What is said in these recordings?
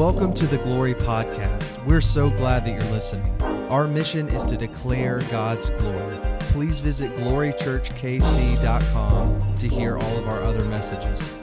Welcome to the Glory Podcast. We're so glad that you're listening. Our mission is to declare God's glory. Please visit glorychurchkc.com to hear all of our other messages.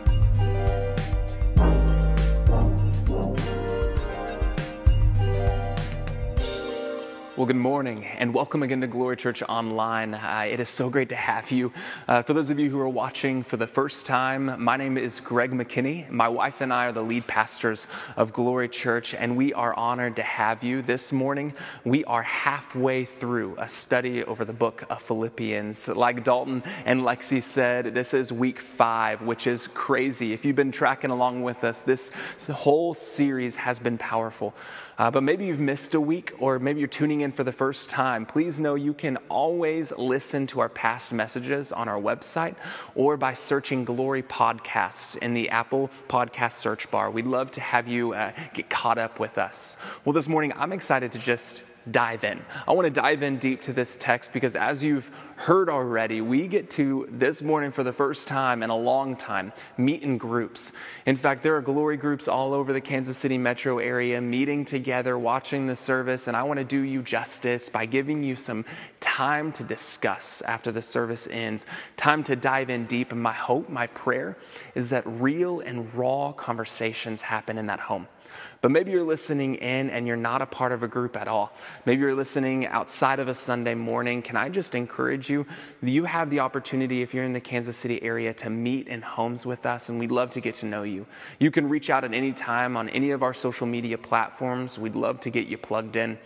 Well, good morning and welcome again to Glory Church Online. Uh, it is so great to have you. Uh, for those of you who are watching for the first time, my name is Greg McKinney. My wife and I are the lead pastors of Glory Church, and we are honored to have you this morning. We are halfway through a study over the book of Philippians. Like Dalton and Lexi said, this is week five, which is crazy. If you've been tracking along with us, this whole series has been powerful. Uh, but maybe you've missed a week, or maybe you're tuning in for the first time. Please know you can always listen to our past messages on our website or by searching Glory Podcasts in the Apple Podcast search bar. We'd love to have you uh, get caught up with us. Well, this morning, I'm excited to just dive in. I want to dive in deep to this text because, as you've heard already, we get to this morning for the first time in a long time meet in groups. In fact, there are glory groups all over the Kansas City metro area meeting together, watching the service, and I want to do you justice by giving you some time to discuss after the service ends, time to dive in deep. And my hope, my prayer is that real and raw conversations happen in that home. But maybe you're listening in and you're not a part of a group at all. Maybe you're listening outside of a Sunday morning. Can I just encourage you? You have the opportunity, if you're in the Kansas City area, to meet in homes with us, and we'd love to get to know you. You can reach out at any time on any of our social media platforms. We'd love to get you plugged in.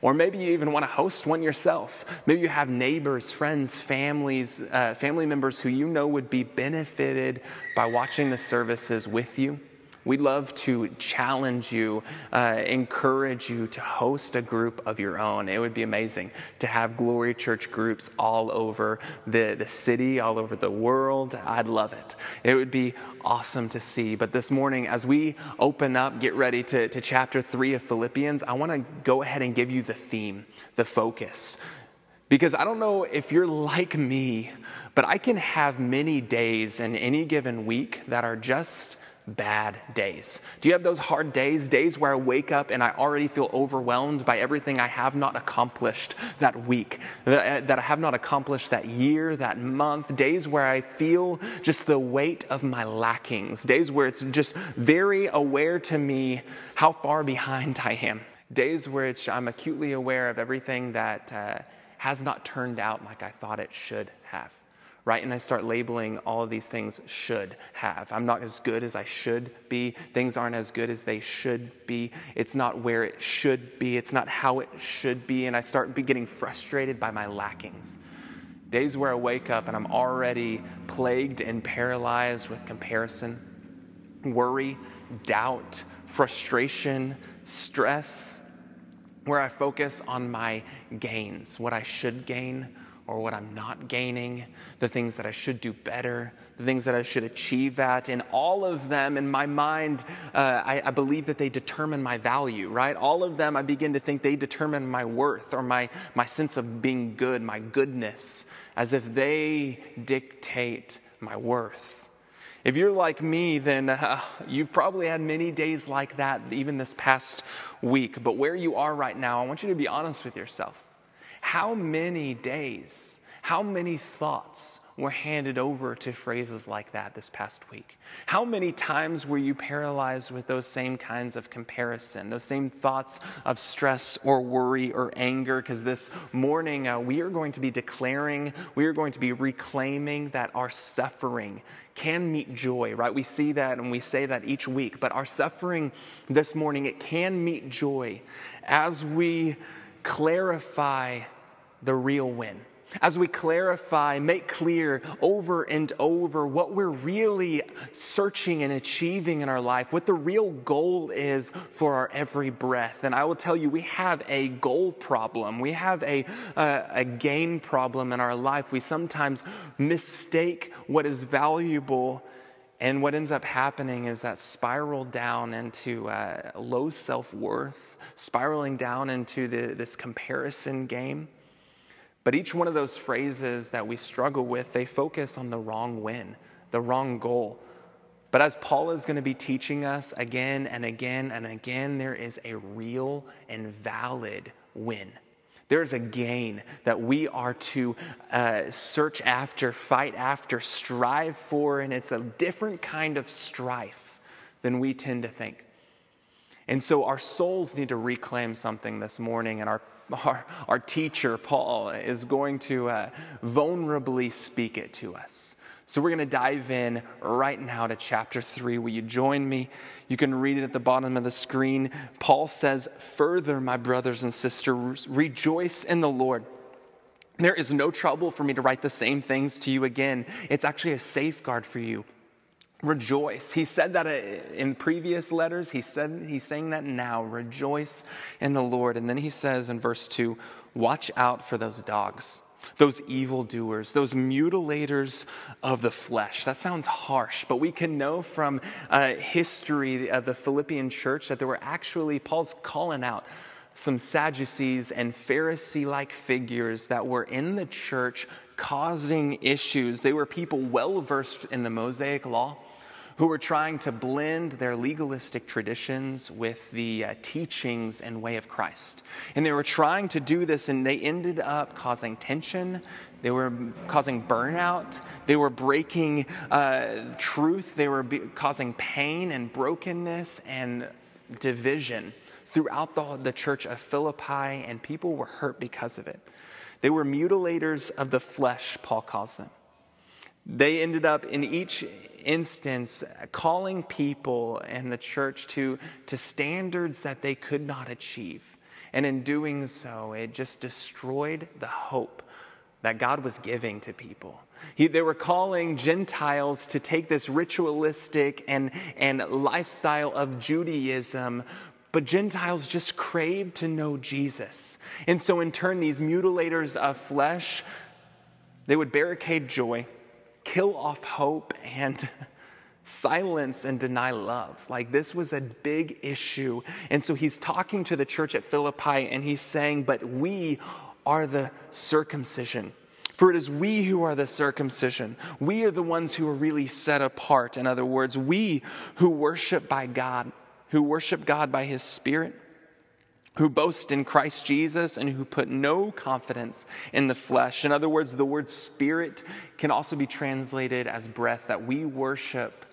Or maybe you even want to host one yourself. Maybe you have neighbors, friends, families, uh, family members who you know would be benefited by watching the services with you. We'd love to challenge you, uh, encourage you to host a group of your own. It would be amazing to have Glory Church groups all over the, the city, all over the world. I'd love it. It would be awesome to see. But this morning, as we open up, get ready to, to chapter three of Philippians, I want to go ahead and give you the theme, the focus. Because I don't know if you're like me, but I can have many days in any given week that are just bad days? Do you have those hard days, days where I wake up and I already feel overwhelmed by everything I have not accomplished that week, that I have not accomplished that year, that month, days where I feel just the weight of my lackings, days where it's just very aware to me how far behind I am, days where I'm acutely aware of everything that uh, has not turned out like I thought it should have right? And I start labeling all of these things should have. I'm not as good as I should be. Things aren't as good as they should be. It's not where it should be. It's not how it should be. And I start getting frustrated by my lackings. Days where I wake up and I'm already plagued and paralyzed with comparison, worry, doubt, frustration, stress, where I focus on my gains, what I should gain or what I'm not gaining, the things that I should do better, the things that I should achieve at. And all of them in my mind, uh, I, I, believe that they determine my value, right? All of them, I begin to think they determine my worth or my, my sense of being good, my goodness, as if they dictate my worth. If you're like me, then uh, you've probably had many days like that, even this past week. But where you are right now, I want you to be honest with yourself. How many days, how many thoughts were handed over to phrases like that this past week? How many times were you paralyzed with those same kinds of comparison, those same thoughts of stress or worry or anger? Because this morning uh, we are going to be declaring, we are going to be reclaiming that our suffering can meet joy, right? We see that and we say that each week, but our suffering this morning, it can meet joy as we clarify the real win. As we clarify, make clear over and over what we're really searching and achieving in our life, what the real goal is for our every breath. And I will tell you, we have a goal problem. We have a, uh, a gain problem in our life. We sometimes mistake what is valuable and what ends up happening is that spiral down into uh, low self worth, spiraling down into the, this comparison game. But each one of those phrases that we struggle with, they focus on the wrong win, the wrong goal. But as Paul is going to be teaching us again and again and again, there is a real and valid win. There is a gain that we are to uh, search after, fight after, strive for, and it's a different kind of strife than we tend to think. And so our souls need to reclaim something this morning, and our, our, our teacher, Paul, is going to uh, vulnerably speak it to us. So we're going to dive in right now to chapter 3. Will you join me? You can read it at the bottom of the screen. Paul says, Further, my brothers and sisters, rejoice in the Lord. There is no trouble for me to write the same things to you again. It's actually a safeguard for you. Rejoice. He said that uh, in previous letters. He said he's saying that now. Rejoice in the Lord. And then he says in verse 2, watch out for those dogs those evildoers, those mutilators of the flesh. That sounds harsh, but we can know from uh, history of the Philippian church that there were actually, Paul's calling out some Sadducees and Pharisee like figures that were in the church causing issues. They were people well versed in the Mosaic law who were trying to blend their legalistic traditions with the uh, teachings and way of Christ. And they were trying to do this, and they ended up causing tension. They were causing burnout. They were breaking uh, truth. They were be- causing pain and brokenness and division throughout the, the church of Philippi, and people were hurt because of it. They were mutilators of the flesh, Paul calls them. They ended up in each instance calling people and the church to, to standards that they could not achieve. And in doing so, it just destroyed the hope that God was giving to people. He, they were calling Gentiles to take this ritualistic and, and lifestyle of Judaism, but Gentiles just craved to know Jesus. And so, in turn, these mutilators of flesh, they would barricade joy kill off hope and silence and deny love. Like this was a big issue. And so he's talking to the church at Philippi and he's saying, But we are the circumcision. For it is we who are the circumcision. We are the ones who are really set apart. In other words, we who worship by God, who worship God by his Spirit who boast in Christ Jesus and who put no confidence in the flesh. In other words, the word spirit can also be translated as breath, that we worship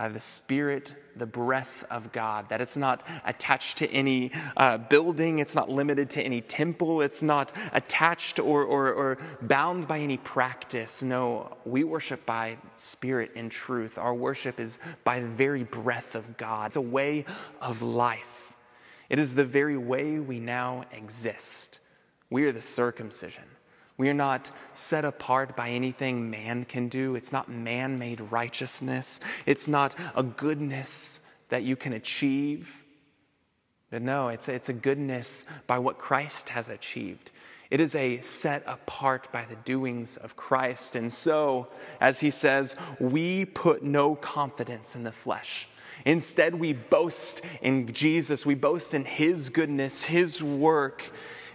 by the Spirit, the breath of God, that it's not attached to any uh, building, it's not limited to any temple, it's not attached or, or, or bound by any practice. No, we worship by Spirit and truth. Our worship is by the very breath of God, it's a way of life. It is the very way we now exist. We are the circumcision. We are not set apart by anything man can do. It's not man made righteousness. It's not a goodness that you can achieve. But no, it's, it's a goodness by what Christ has achieved. It is a set apart by the doings of Christ. And so, as he says, we put no confidence in the flesh. Instead, we boast in Jesus. We boast in His goodness, His work.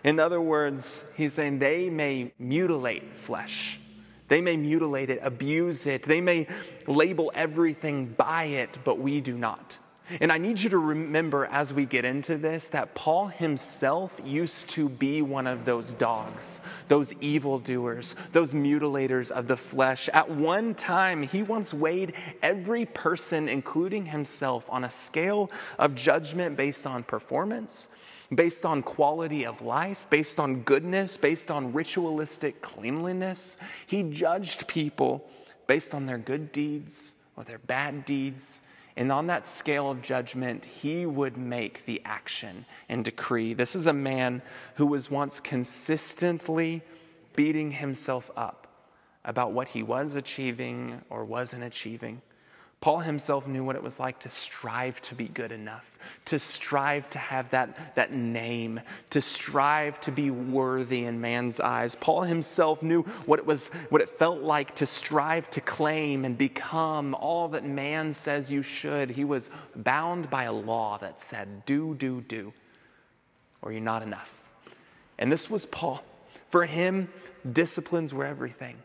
In other words, He's saying they may mutilate flesh. They may mutilate it, abuse it. They may label everything by it, but we do not. And I need you to remember as we get into this that Paul himself used to be one of those dogs, those evildoers, those mutilators of the flesh. At one time, he once weighed every person, including himself, on a scale of judgment based on performance, based on quality of life, based on goodness, based on ritualistic cleanliness. He judged people based on their good deeds or their bad deeds and on that scale of judgment, he would make the action and decree. This is a man who was once consistently beating himself up about what he was achieving or wasn't achieving. Paul himself knew what it was like to strive to be good enough, to strive to have that, that name, to strive to be worthy in man's eyes. Paul himself knew what it was, what it felt like to strive to claim and become all that man says you should. He was bound by a law that said, do, do, do, or you're not enough. And this was Paul. For him, disciplines were everything.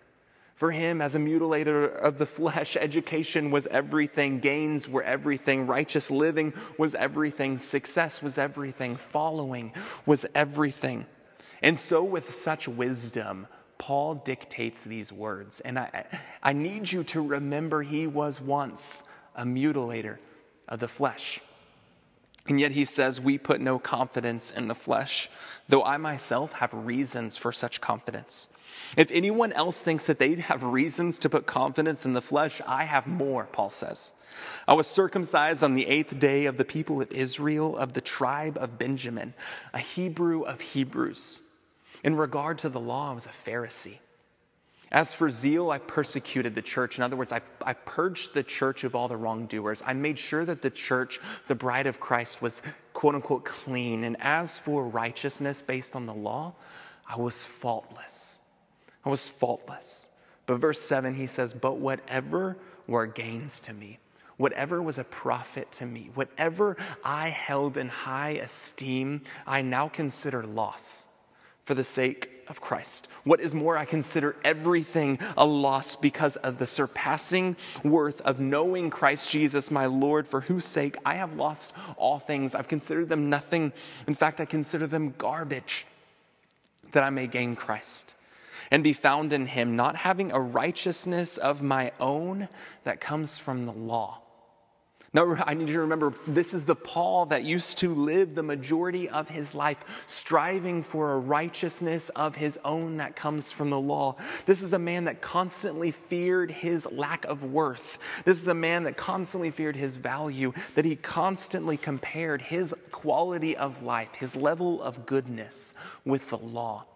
For him, as a mutilator of the flesh, education was everything, gains were everything, righteous living was everything, success was everything, following was everything. And so, with such wisdom, Paul dictates these words. And I, I need you to remember he was once a mutilator of the flesh. And yet he says, We put no confidence in the flesh, though I myself have reasons for such confidence. If anyone else thinks that they have reasons to put confidence in the flesh, I have more, Paul says. I was circumcised on the eighth day of the people of Israel, of the tribe of Benjamin, a Hebrew of Hebrews. In regard to the law, I was a Pharisee. As for zeal, I persecuted the church. In other words, I, I purged the church of all the wrongdoers. I made sure that the church, the bride of Christ, was quote unquote clean. And as for righteousness based on the law, I was faultless. I was faultless. But verse 7, he says, But whatever were gains to me, whatever was a profit to me, whatever I held in high esteem, I now consider loss for the sake of Christ. What is more, I consider everything a loss because of the surpassing worth of knowing Christ Jesus, my Lord, for whose sake I have lost all things. I've considered them nothing. In fact, I consider them garbage that I may gain Christ and be found in him, not having a righteousness of my own that comes from the law. Now, I need you to remember this is the Paul that used to live the majority of his life striving for a righteousness of his own that comes from the law. This is a man that constantly feared his lack of worth. This is a man that constantly feared his value, that he constantly compared his quality of life, his level of goodness with the law.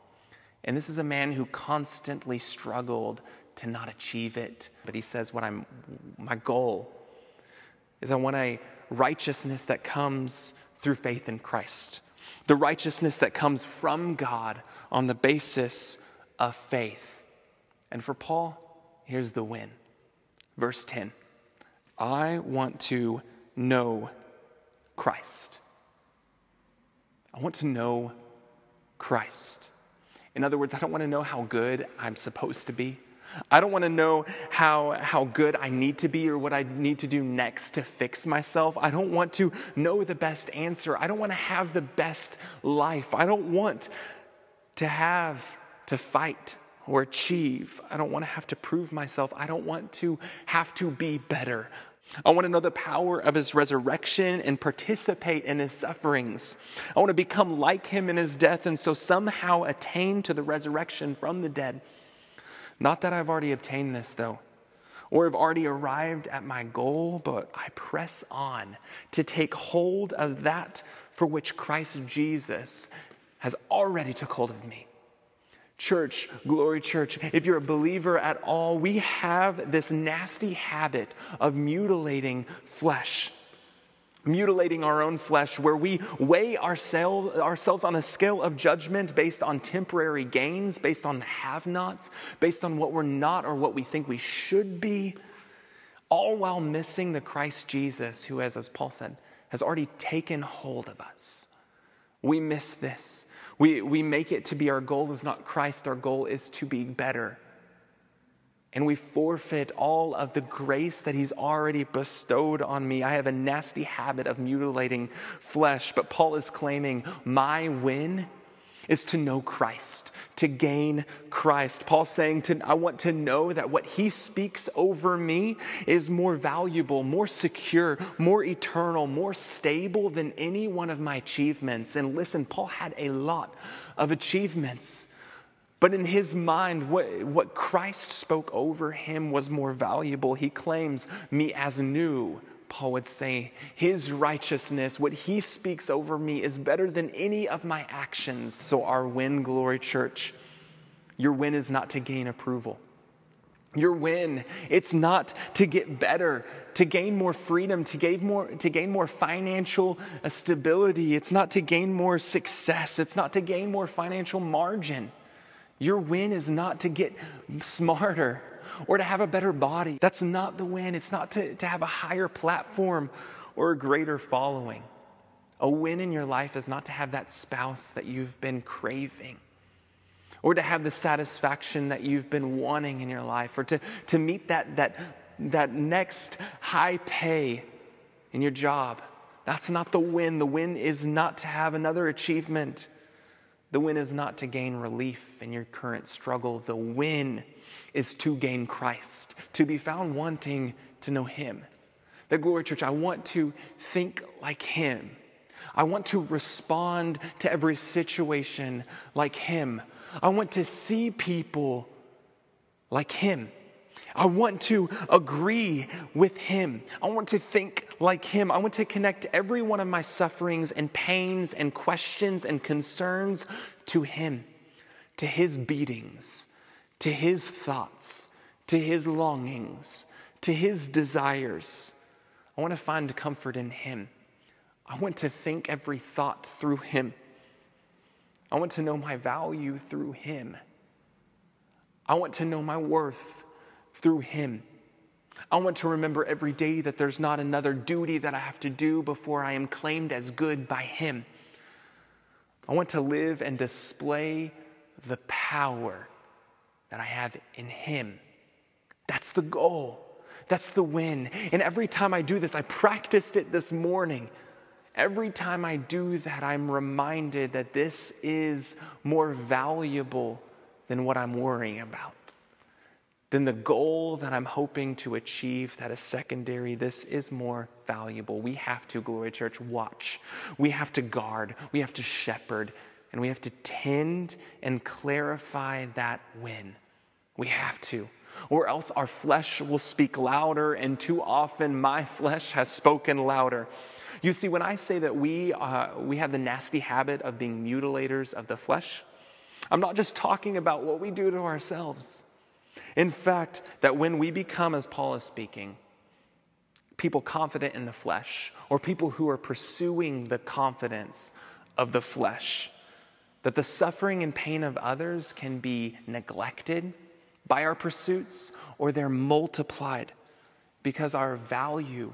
And this is a man who constantly struggled to not achieve it. But he says, What I'm my goal is I want a righteousness that comes through faith in Christ. The righteousness that comes from God on the basis of faith. And for Paul, here's the win. Verse 10 I want to know Christ. I want to know Christ. In other words, I don't want to know how good I'm supposed to be. I don't want to know how, how good I need to be or what I need to do next to fix myself. I don't want to know the best answer. I don't want to have the best life. I don't want to have to fight or achieve. I don't want to have to prove myself. I don't want to have to be better. I want to know the power of his resurrection and participate in his sufferings. I want to become like him in his death and so somehow attain to the resurrection from the dead. Not that I've already obtained this, though, or have already arrived at my goal, but I press on to take hold of that for which Christ Jesus has already took hold of me. Church, Glory Church, if you're a believer at all, we have this nasty habit of mutilating flesh. Mutilating our own flesh, where we weigh ourselves, ourselves on a scale of judgment based on temporary gains, based on have nots, based on what we're not or what we think we should be, all while missing the Christ Jesus who, as, as Paul said, has already taken hold of us. We miss this. We, we make it to be our goal is not Christ, our goal is to be better. And we forfeit all of the grace that He's already bestowed on me. I have a nasty habit of mutilating flesh, but Paul is claiming my win is to know Christ, to gain Christ. Paul's saying, to, I want to know that what he speaks over me is more valuable, more secure, more eternal, more stable than any one of my achievements. And listen, Paul had a lot of achievements. But in his mind, what, what Christ spoke over him was more valuable. He claims me as new Paul would say, His righteousness, what He speaks over me, is better than any of my actions. So, our win, Glory Church, your win is not to gain approval. Your win, it's not to get better, to gain more freedom, to gain more, to gain more financial uh, stability. It's not to gain more success. It's not to gain more financial margin. Your win is not to get smarter or to have a better body. That's not the win. It's not to, to have a higher platform or a greater following. A win in your life is not to have that spouse that you've been craving or to have the satisfaction that you've been wanting in your life, or to, to meet that, that, that next high pay in your job. That's not the win. The win is not to have another achievement. The win is not to gain relief in your current struggle. The win is to gain Christ, to be found wanting to know Him. The Glory Church, I want to think like Him. I want to respond to every situation like Him. I want to see people like Him. I want to agree with Him. I want to think like Him. I want to connect every one of my sufferings and pains and questions and concerns to Him, to His beatings, to His thoughts, to His longings, to His desires. I want to find comfort in Him. I want to think every thought through Him. I want to know my value through Him. I want to know my worth through Him. I want to remember every day that there's not another duty that I have to do before I am claimed as good by Him. I want to live and display the power that I have in Him. That's the goal. That's the win. And every time I do this, I practiced it this morning. Every time I do that, I'm reminded that this is more valuable than what I'm worrying about. Than the goal that I'm hoping to achieve that is secondary, this is more valuable. We have to, Glory Church, watch. We have to guard. We have to shepherd. And we have to tend and clarify that win. We have to or else our flesh will speak louder, and too often my flesh has spoken louder. You see, when I say that we, uh, we have the nasty habit of being mutilators of the flesh, I'm not just talking about what we do to ourselves. In fact, that when we become, as Paul is speaking, people confident in the flesh, or people who are pursuing the confidence of the flesh, that the suffering and pain of others can be neglected by our pursuits, or they're multiplied because our value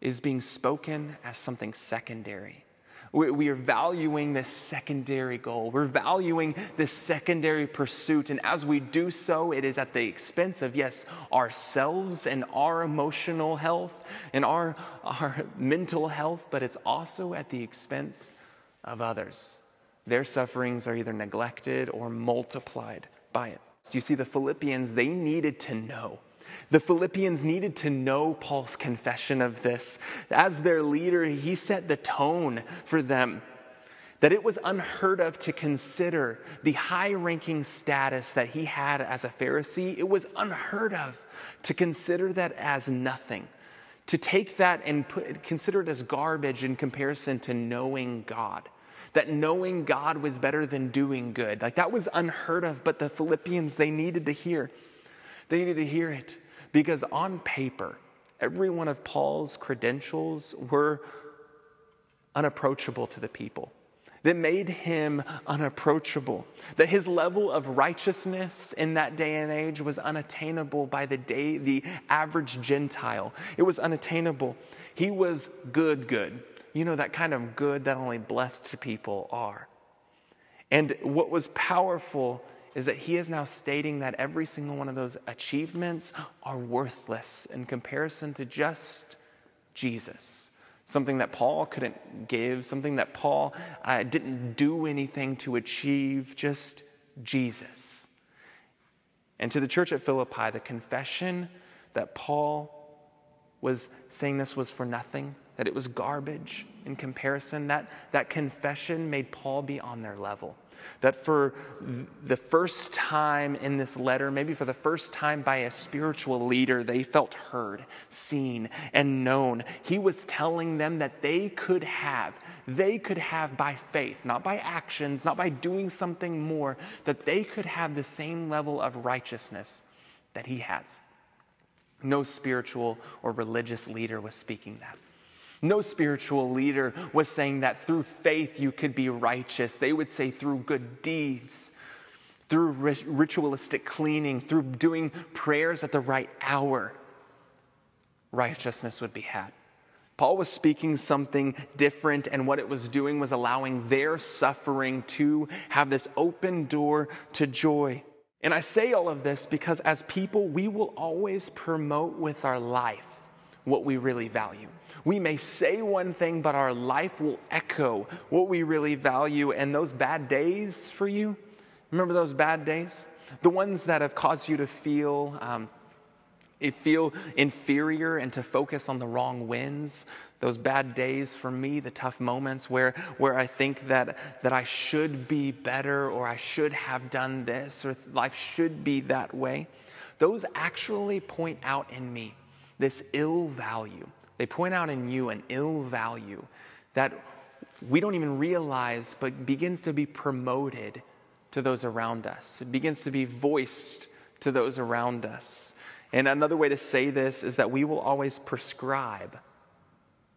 is being spoken as something secondary. We, are valuing this secondary goal. We're valuing this secondary pursuit. And as we do so, it is at the expense of, yes, ourselves and our emotional health and our, our mental health, but it's also at the expense of others. Their sufferings are either neglected or multiplied by it. Do You see, the Philippians, they needed to know. The Philippians needed to know Paul's confession of this. As their leader, he set the tone for them that it was unheard of to consider the high ranking status that he had as a Pharisee. It was unheard of to consider that as nothing, to take that and put, consider it as garbage in comparison to knowing God that knowing God was better than doing good. Like that was unheard of, but the Philippians, they needed to hear. They needed to hear it because on paper, every one of Paul's credentials were unapproachable to the people. That made him unapproachable. That his level of righteousness in that day and age was unattainable by the day, the average Gentile. It was unattainable. He was good, good you know, that kind of good that only blessed people are. And what was powerful is that he is now stating that every single one of those achievements are worthless in comparison to just Jesus. Something that Paul couldn't give, something that Paul uh, didn't do anything to achieve, just Jesus. And to the church at Philippi, the confession that Paul was saying this was for nothing that it was garbage in comparison. That, that confession made Paul be on their level. That for the first time in this letter, maybe for the first time by a spiritual leader, they felt heard, seen, and known. He was telling them that they could have, they could have by faith, not by actions, not by doing something more, that they could have the same level of righteousness that he has. No spiritual or religious leader was speaking that. No spiritual leader was saying that through faith you could be righteous. They would say through good deeds, through ritualistic cleaning, through doing prayers at the right hour, righteousness would be had. Paul was speaking something different, and what it was doing was allowing their suffering to have this open door to joy. And I say all of this because as people, we will always promote with our life what we really value. We may say one thing, but our life will echo what we really value. And those bad days for you, remember those bad days? The ones that have caused you to feel um, feel inferior and to focus on the wrong wins those bad days for me the tough moments where, where i think that, that i should be better or i should have done this or life should be that way those actually point out in me this ill value they point out in you an ill value that we don't even realize but begins to be promoted to those around us it begins to be voiced to those around us and another way to say this is that we will always prescribe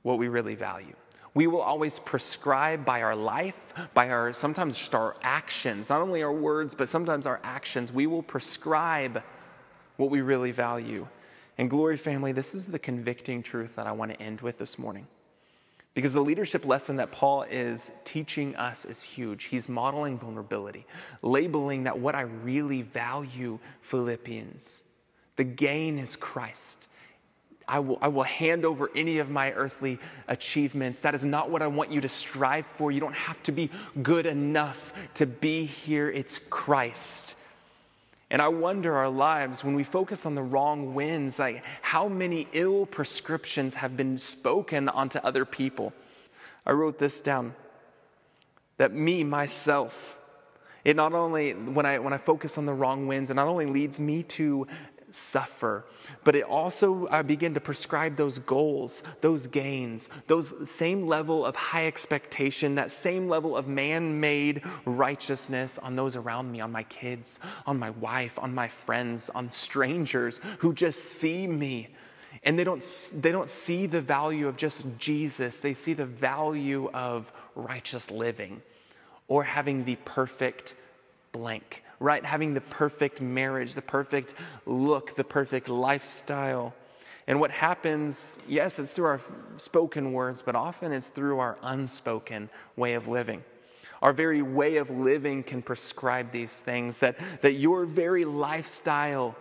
what we really value. We will always prescribe by our life, by our sometimes just our actions, not only our words, but sometimes our actions. We will prescribe what we really value. And, Glory family, this is the convicting truth that I want to end with this morning. Because the leadership lesson that Paul is teaching us is huge. He's modeling vulnerability, labeling that what I really value, Philippians, the gain is Christ. I will, I will hand over any of my earthly achievements. That is not what I want you to strive for. You don't have to be good enough to be here. It's Christ. And I wonder our lives, when we focus on the wrong winds, like how many ill prescriptions have been spoken onto other people. I wrote this down that me, myself, it not only, when I, when I focus on the wrong winds, it not only leads me to suffer. But it also uh, begin to prescribe those goals, those gains, those same level of high expectation, that same level of man made righteousness on those around me, on my kids, on my wife, on my friends, on strangers who just see me. And they don't, they don't see the value of just Jesus, they see the value of righteous living or having the perfect blank right? Having the perfect marriage, the perfect look, the perfect lifestyle. And what happens, yes, it's through our spoken words, but often it's through our unspoken way of living. Our very way of living can prescribe these things, that, that your very lifestyle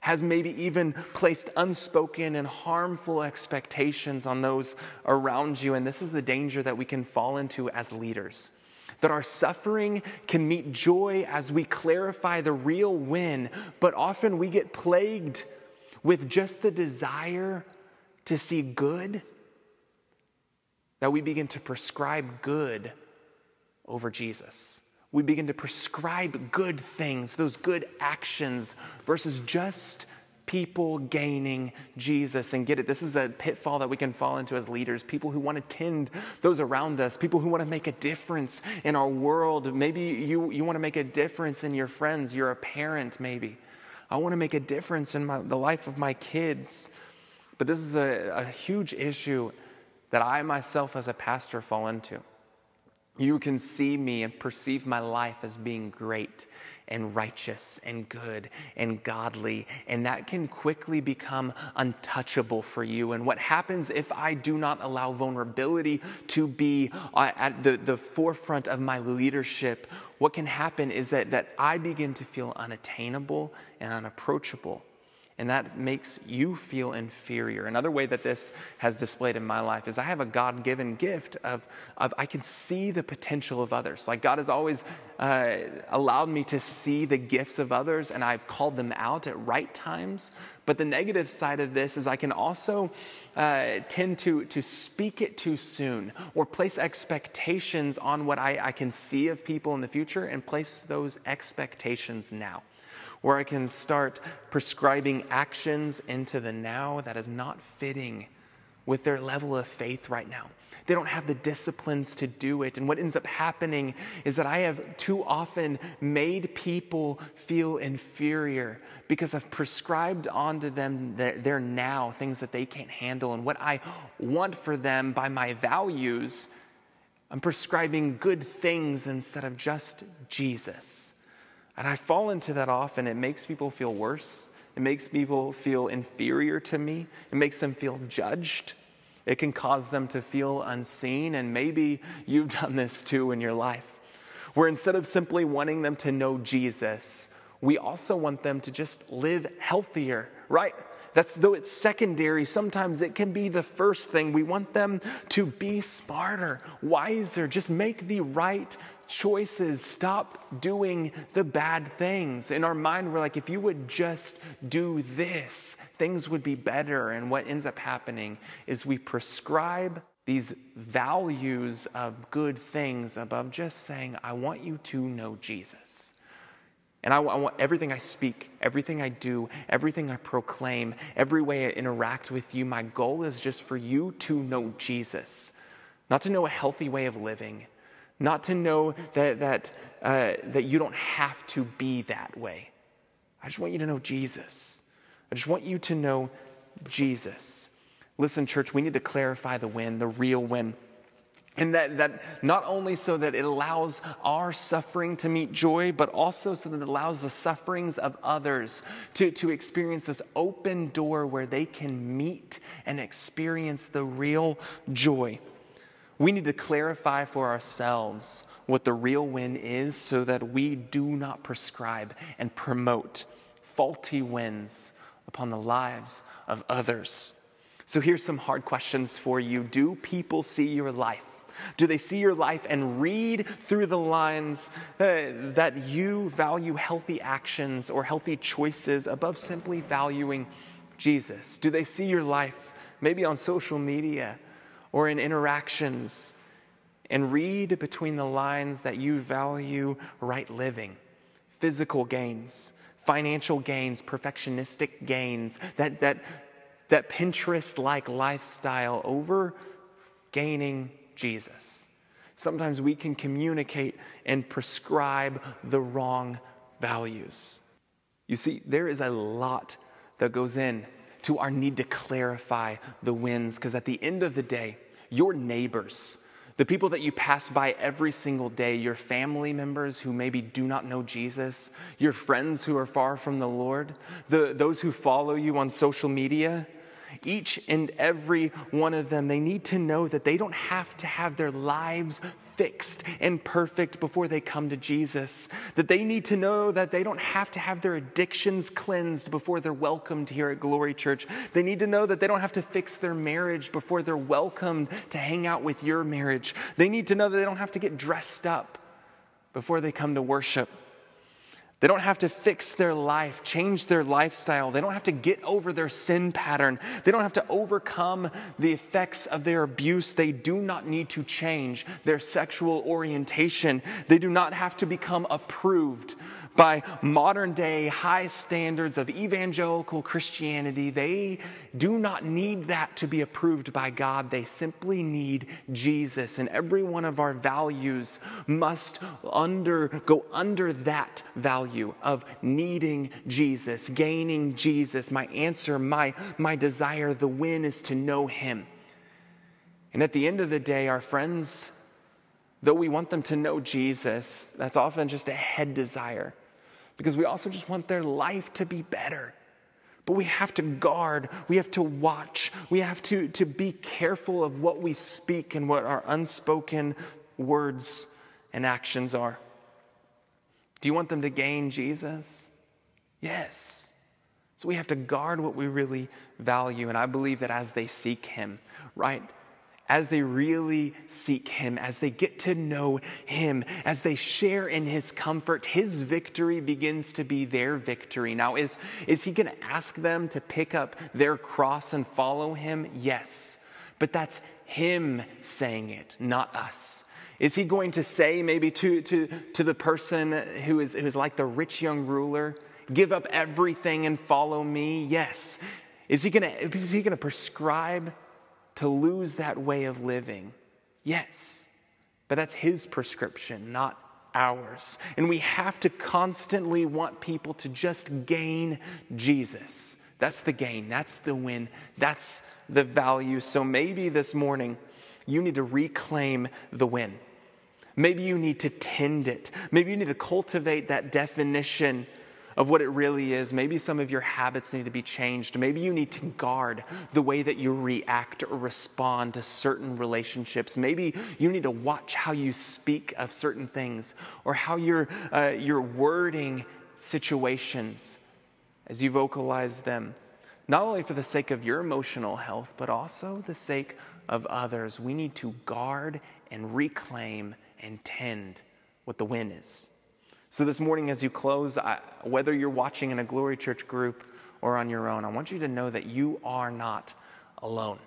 has maybe even placed unspoken and harmful expectations on those around you. And this is the danger that we can fall into as leaders that our suffering can meet joy as we clarify the real win, but often we get plagued with just the desire to see good, that we begin to prescribe good over Jesus. We begin to prescribe good things, those good actions, versus just people gaining Jesus. And get it, this is a pitfall that we can fall into as leaders people who want to tend those around us, people who want to make a difference in our world. Maybe you, you want to make a difference in your friends, you're a parent, maybe. I want to make a difference in my, the life of my kids. But this is a, a huge issue that I myself, as a pastor, fall into. You can see me and perceive my life as being great and righteous and good and godly, and that can quickly become untouchable for you. And what happens if I do not allow vulnerability to be uh, at the, the forefront of my leadership? What can happen is that, that I begin to feel unattainable and unapproachable and that makes you feel inferior. Another way that this has displayed in my life is I have a God given gift of, of I can see the potential of others. Like God has always uh, allowed me to see the gifts of others, and I've called them out at right times. But the negative side of this is I can also uh, tend to, to speak it too soon or place expectations on what I, I can see of people in the future and place those expectations now where I can start prescribing actions into the now that is not fitting with their level of faith right now. They don't have the disciplines to do it. And what ends up happening is that I have too often made people feel inferior because I've prescribed onto them their, their now, things that they can't handle. And what I want for them by my values, I'm prescribing good things instead of just Jesus. And I fall into that often. It makes people feel worse. It makes people feel inferior to me. It makes them feel judged. It can cause them to feel unseen, and maybe you've done this too in your life, where instead of simply wanting them to know Jesus, we also want them to just live healthier, right? That's though it's secondary, sometimes it can be the first thing. We want them to be smarter, wiser, just make the right choices. Stop doing the bad things. In our mind, we're like, if you would just do this, things would be better. And what ends up happening is we prescribe these values of good things above just saying, I want you to know Jesus. And I, I, want everything I speak, everything I do, everything I proclaim, every way I interact with you, my goal is just for you to know Jesus, not to know a healthy way of living, not to know that, that, uh, that you don't have to be that way. I just want you to know Jesus. I just want you to know Jesus. Listen, church, we need to clarify the win, the real win. And that, that not only so that it allows our suffering to meet joy, but also so that it allows the sufferings of others to, to experience this open door where they can meet and experience the real joy. We need to clarify for ourselves what the real win is so that we do not prescribe and promote faulty wins upon the lives of others. So here's some hard questions for you. Do people see your life? Do they see your life and read through the lines uh, that you value healthy actions or healthy choices above simply valuing Jesus? Do they see your life maybe on social media or in interactions and read between the lines that you value right living, physical gains, financial gains, perfectionistic gains, that, that, that Pinterest like lifestyle over gaining Jesus. Sometimes we can communicate and prescribe the wrong values. You see, there is a lot that goes in to our need to clarify the wins because at the end of the day, your neighbors, the people that you pass by every single day, your family members who maybe do not know Jesus, your friends who are far from the Lord, the, those who follow you on social media, each and every one of them, they need to know that they don't have to have their lives fixed and perfect before they come to Jesus. That they need to know that they don't have to have their addictions cleansed before they're welcomed here at Glory Church. They need to know that they don't have to fix their marriage before they're welcomed to hang out with your marriage. They need to know that they don't have to get dressed up before they come to worship. They don't have to fix their life, change their lifestyle. They don't have to get over their sin pattern. They don't have to overcome the effects of their abuse. They do not need to change their sexual orientation. They do not have to become approved by modern day high standards of evangelical Christianity. They do not need that to be approved by God. They simply need Jesus. And every one of our values must under, go under that value of needing Jesus, gaining Jesus. My answer, my, my desire, the win is to know Him. And at the end of the day, our friends, though we want them to know Jesus, that's often just a head desire because we also just want their life to be better. But we have to guard, we have to watch, we have to, to be careful of what we speak and what our unspoken words and actions are. Do you want them to gain Jesus? Yes. So we have to guard what we really value. And I believe that as they seek Him, right? As they really seek Him, as they get to know Him, as they share in His comfort, His victory begins to be their victory. Now, is, is He going to ask them to pick up their cross and follow Him? Yes. But that's Him saying it, not us. Is He going to say maybe to, to, to the person who is, who is like the rich young ruler, give up everything and follow me? Yes. Is He going to, prescribe to lose that way of living? Yes, but that's his prescription, not ours. And we have to constantly want people to just gain Jesus. That's the gain, that's the win, that's the value. So maybe this morning you need to reclaim the win. Maybe you need to tend it. Maybe you need to cultivate that definition of what it really is. Maybe some of your habits need to be changed. Maybe you need to guard the way that you react or respond to certain relationships. Maybe you need to watch how you speak of certain things or how you're, uh, you're wording situations as you vocalize them, not only for the sake of your emotional health, but also the sake of others. We need to guard and reclaim and tend what the win is. So, this morning, as you close, I, whether you're watching in a Glory Church group or on your own, I want you to know that you are not alone.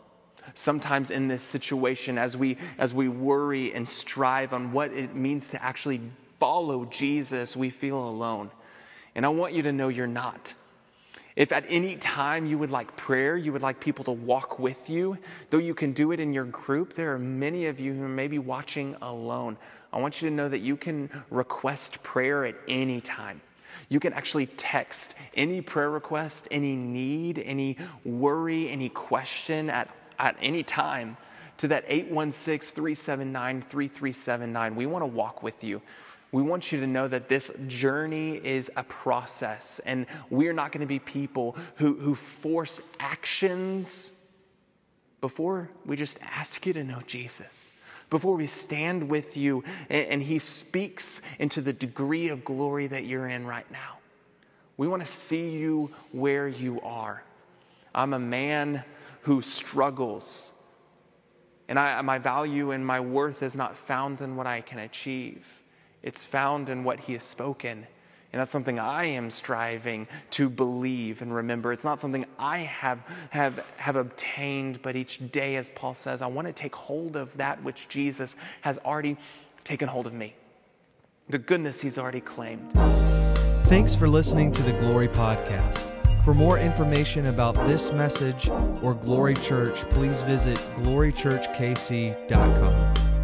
Sometimes in this situation, as we, as we worry and strive on what it means to actually follow Jesus, we feel alone. And I want you to know you're not. If at any time you would like prayer, you would like people to walk with you, though you can do it in your group, there are many of you who may be watching alone. I want you to know that you can request prayer at any time. You can actually text any prayer request, any need, any worry, any question at, at any time to that 816 379 3379. We want to walk with you. We want you to know that this journey is a process, and we are not going to be people who, who force actions before we just ask you to know Jesus before we stand with you and, and He speaks into the degree of glory that you're in right now. We want to see you where you are. I'm a man who struggles, and I, my value and my worth is not found in what I can achieve, it's found in what He has spoken and that's something I am striving to believe and remember. It's not something I have, have, have obtained, but each day, as Paul says, I want to take hold of that which Jesus has already taken hold of me, the goodness he's already claimed. Thanks for listening to the Glory Podcast. For more information about this message or Glory Church, please visit glorychurchkc.com.